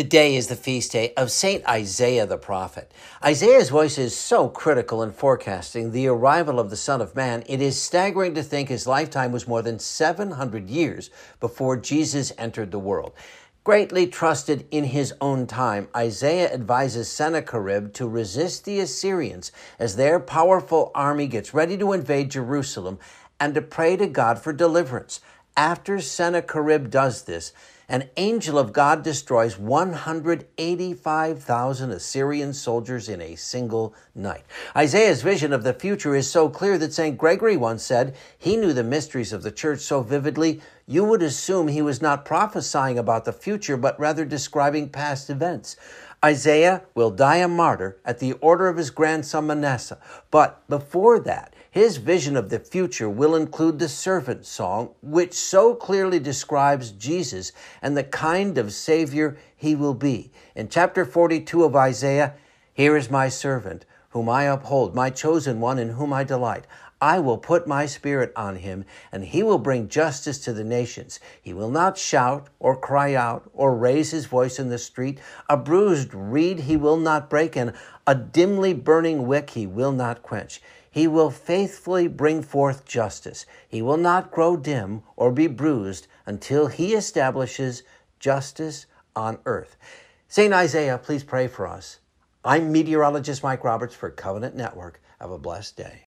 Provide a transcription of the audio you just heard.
Today is the feast day of Saint Isaiah the prophet. Isaiah's voice is so critical in forecasting the arrival of the Son of Man, it is staggering to think his lifetime was more than 700 years before Jesus entered the world. Greatly trusted in his own time, Isaiah advises Sennacherib to resist the Assyrians as their powerful army gets ready to invade Jerusalem and to pray to God for deliverance. After Sennacherib does this, an angel of God destroys 185,000 Assyrian soldiers in a single night. Isaiah's vision of the future is so clear that St. Gregory once said he knew the mysteries of the church so vividly, you would assume he was not prophesying about the future, but rather describing past events. Isaiah will die a martyr at the order of his grandson Manasseh. But before that, his vision of the future will include the servant song, which so clearly describes Jesus and the kind of Savior he will be. In chapter 42 of Isaiah, here is my servant, whom I uphold, my chosen one in whom I delight. I will put my spirit on him, and he will bring justice to the nations. He will not shout or cry out or raise his voice in the street. A bruised reed he will not break, and a dimly burning wick he will not quench. He will faithfully bring forth justice. He will not grow dim or be bruised until he establishes justice on earth. St. Isaiah, please pray for us. I'm meteorologist Mike Roberts for Covenant Network. Have a blessed day.